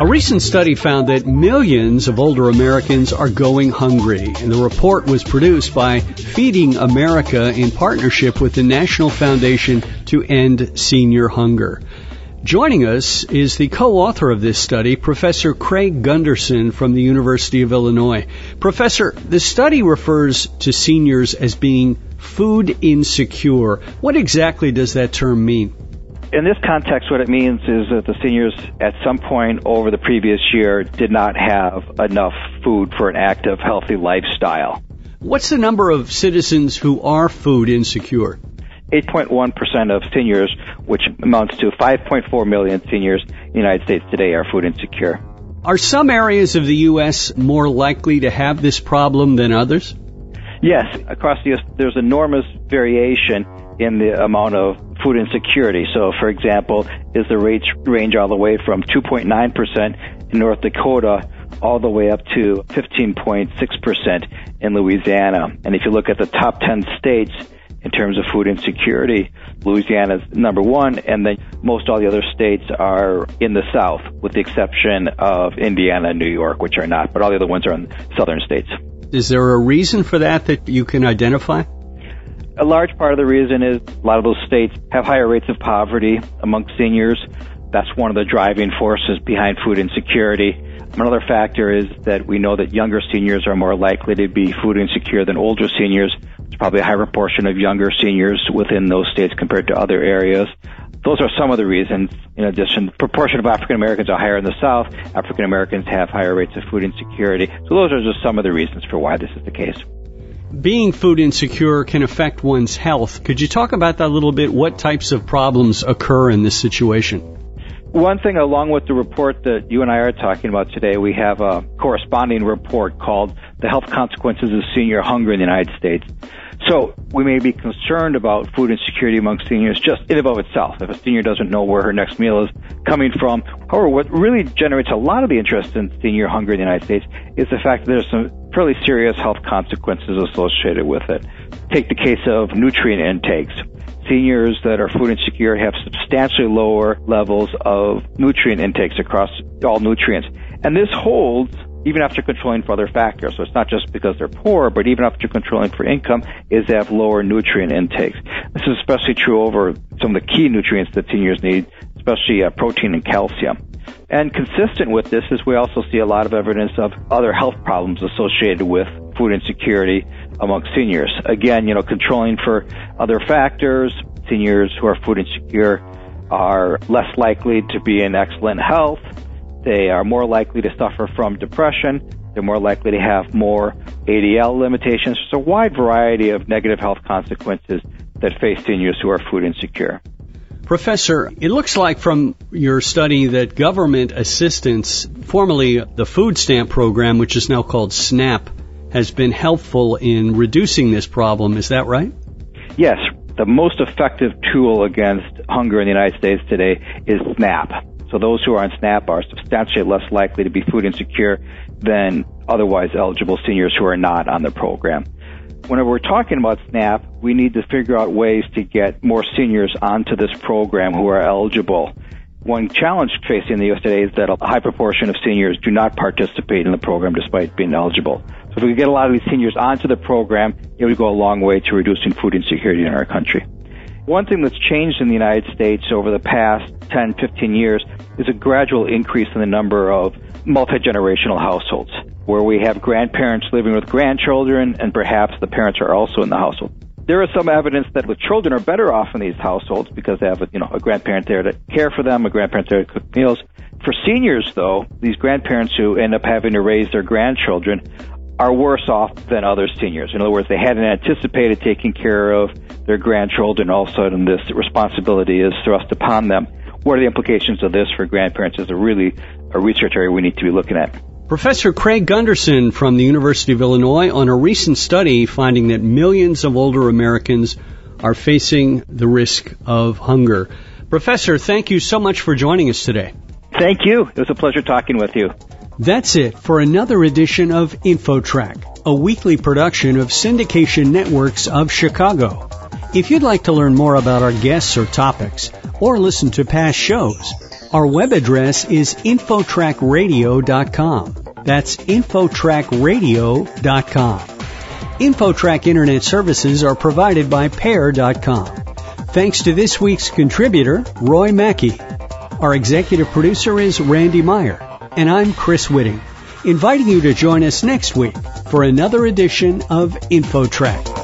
A recent study found that millions of older Americans are going hungry, and the report was produced by Feeding America in partnership with the National Foundation to End Senior Hunger. Joining us is the co-author of this study, Professor Craig Gundersen from the University of Illinois. Professor, the study refers to seniors as being food insecure. What exactly does that term mean? In this context, what it means is that the seniors at some point over the previous year did not have enough food for an active, healthy lifestyle. What's the number of citizens who are food insecure? 8.1% of seniors, which amounts to 5.4 million seniors in the United States today, are food insecure. Are some areas of the U.S. more likely to have this problem than others? Yes, across the U.S., there's enormous variation in the amount of food insecurity. So, for example, is the rates range all the way from 2.9% in North Dakota all the way up to 15.6% in Louisiana. And if you look at the top 10 states in terms of food insecurity, Louisiana is number one, and then most all the other states are in the south, with the exception of Indiana and New York, which are not, but all the other ones are in southern states. Is there a reason for that that you can identify? A large part of the reason is a lot of those states have higher rates of poverty among seniors. That's one of the driving forces behind food insecurity. Another factor is that we know that younger seniors are more likely to be food insecure than older seniors. There's probably a higher proportion of younger seniors within those states compared to other areas. Those are some of the reasons. In addition, the proportion of African Americans are higher in the South. African Americans have higher rates of food insecurity. So those are just some of the reasons for why this is the case being food insecure can affect one's health. Could you talk about that a little bit? What types of problems occur in this situation? One thing, along with the report that you and I are talking about today, we have a corresponding report called The Health Consequences of Senior Hunger in the United States. So we may be concerned about food insecurity among seniors just in and of itself. If a senior doesn't know where her next meal is coming from. However, what really generates a lot of the interest in senior hunger in the United States is the fact that there's some fairly serious health consequences associated with it. Take the case of nutrient intakes. Seniors that are food insecure have substantially lower levels of nutrient intakes across all nutrients. And this holds even after controlling for other factors. So it's not just because they're poor, but even after controlling for income, is they have lower nutrient intakes. This is especially true over some of the key nutrients that seniors need, especially uh, protein and calcium. And consistent with this is we also see a lot of evidence of other health problems associated with food insecurity among seniors. Again, you know, controlling for other factors, seniors who are food insecure are less likely to be in excellent health. They are more likely to suffer from depression. They're more likely to have more ADL limitations. There's a wide variety of negative health consequences that face seniors who are food insecure. Professor, it looks like from your study that government assistance, formerly the food stamp program, which is now called SNAP, has been helpful in reducing this problem. Is that right? Yes. The most effective tool against hunger in the United States today is SNAP. So those who are on SNAP are substantially less likely to be food insecure than otherwise eligible seniors who are not on the program whenever we're talking about SNAP, we need to figure out ways to get more seniors onto this program who are eligible. One challenge facing the U.S. today is that a high proportion of seniors do not participate in the program despite being eligible. So if we get a lot of these seniors onto the program, it would go a long way to reducing food insecurity in our country. One thing that's changed in the United States over the past 10, 15 years is a gradual increase in the number of multi-generational households where we have grandparents living with grandchildren and perhaps the parents are also in the household. There is some evidence that the children are better off in these households because they have a, you know, a grandparent there to care for them, a grandparent there to cook meals. For seniors though, these grandparents who end up having to raise their grandchildren are worse off than other seniors. In other words, they hadn't anticipated taking care of their grandchildren. All of a sudden, this responsibility is thrust upon them. What are the implications of this for grandparents is a really a research area we need to be looking at. Professor Craig Gundersen from the University of Illinois on a recent study finding that millions of older Americans are facing the risk of hunger. Professor, thank you so much for joining us today. Thank you. It was a pleasure talking with you. That's it for another edition of InfoTrack, a weekly production of Syndication Networks of Chicago. If you'd like to learn more about our guests or topics, or listen to past shows, Our web address is infotrackradio.com. That's infotrackradio.com. InfoTrack Internet services are provided by Pair.com. Thanks to this week's contributor, Roy Mackey. Our executive producer is Randy Meyer, and I'm Chris Whitting, inviting you to join us next week for another edition of InfoTrack.